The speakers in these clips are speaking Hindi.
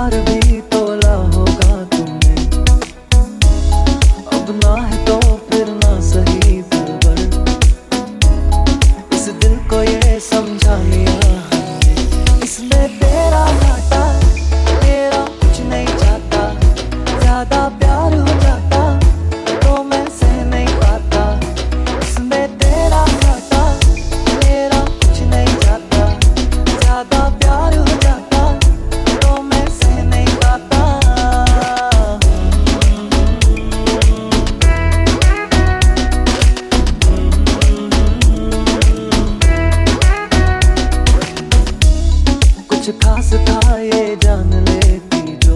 प्यार भी तोला होगा तुमने। अब ना है तो फिर ना सही पर इस दिल को ये समझा लिया इसमें तेरा घाटा तेरा कुछ नहीं चाहता। ज़्यादा प्यार हो खास था ये जान लेती जो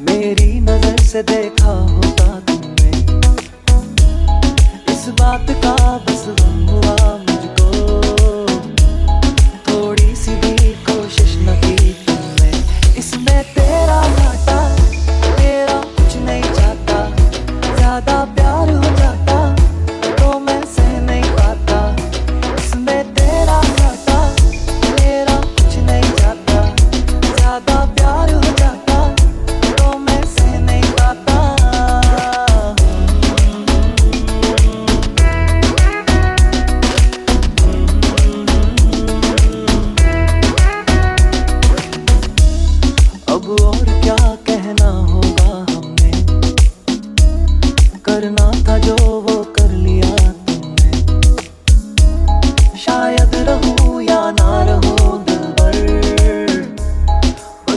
मेरी नज़र से देखा होता तुमने। इस बात का बस हुआ मुझको। थोड़ी सी भी कोशिश न की तुमने। इसमें तेरा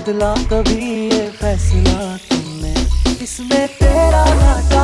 बदला कभी ये फैसला तुमने। इसमें तेरा घाटा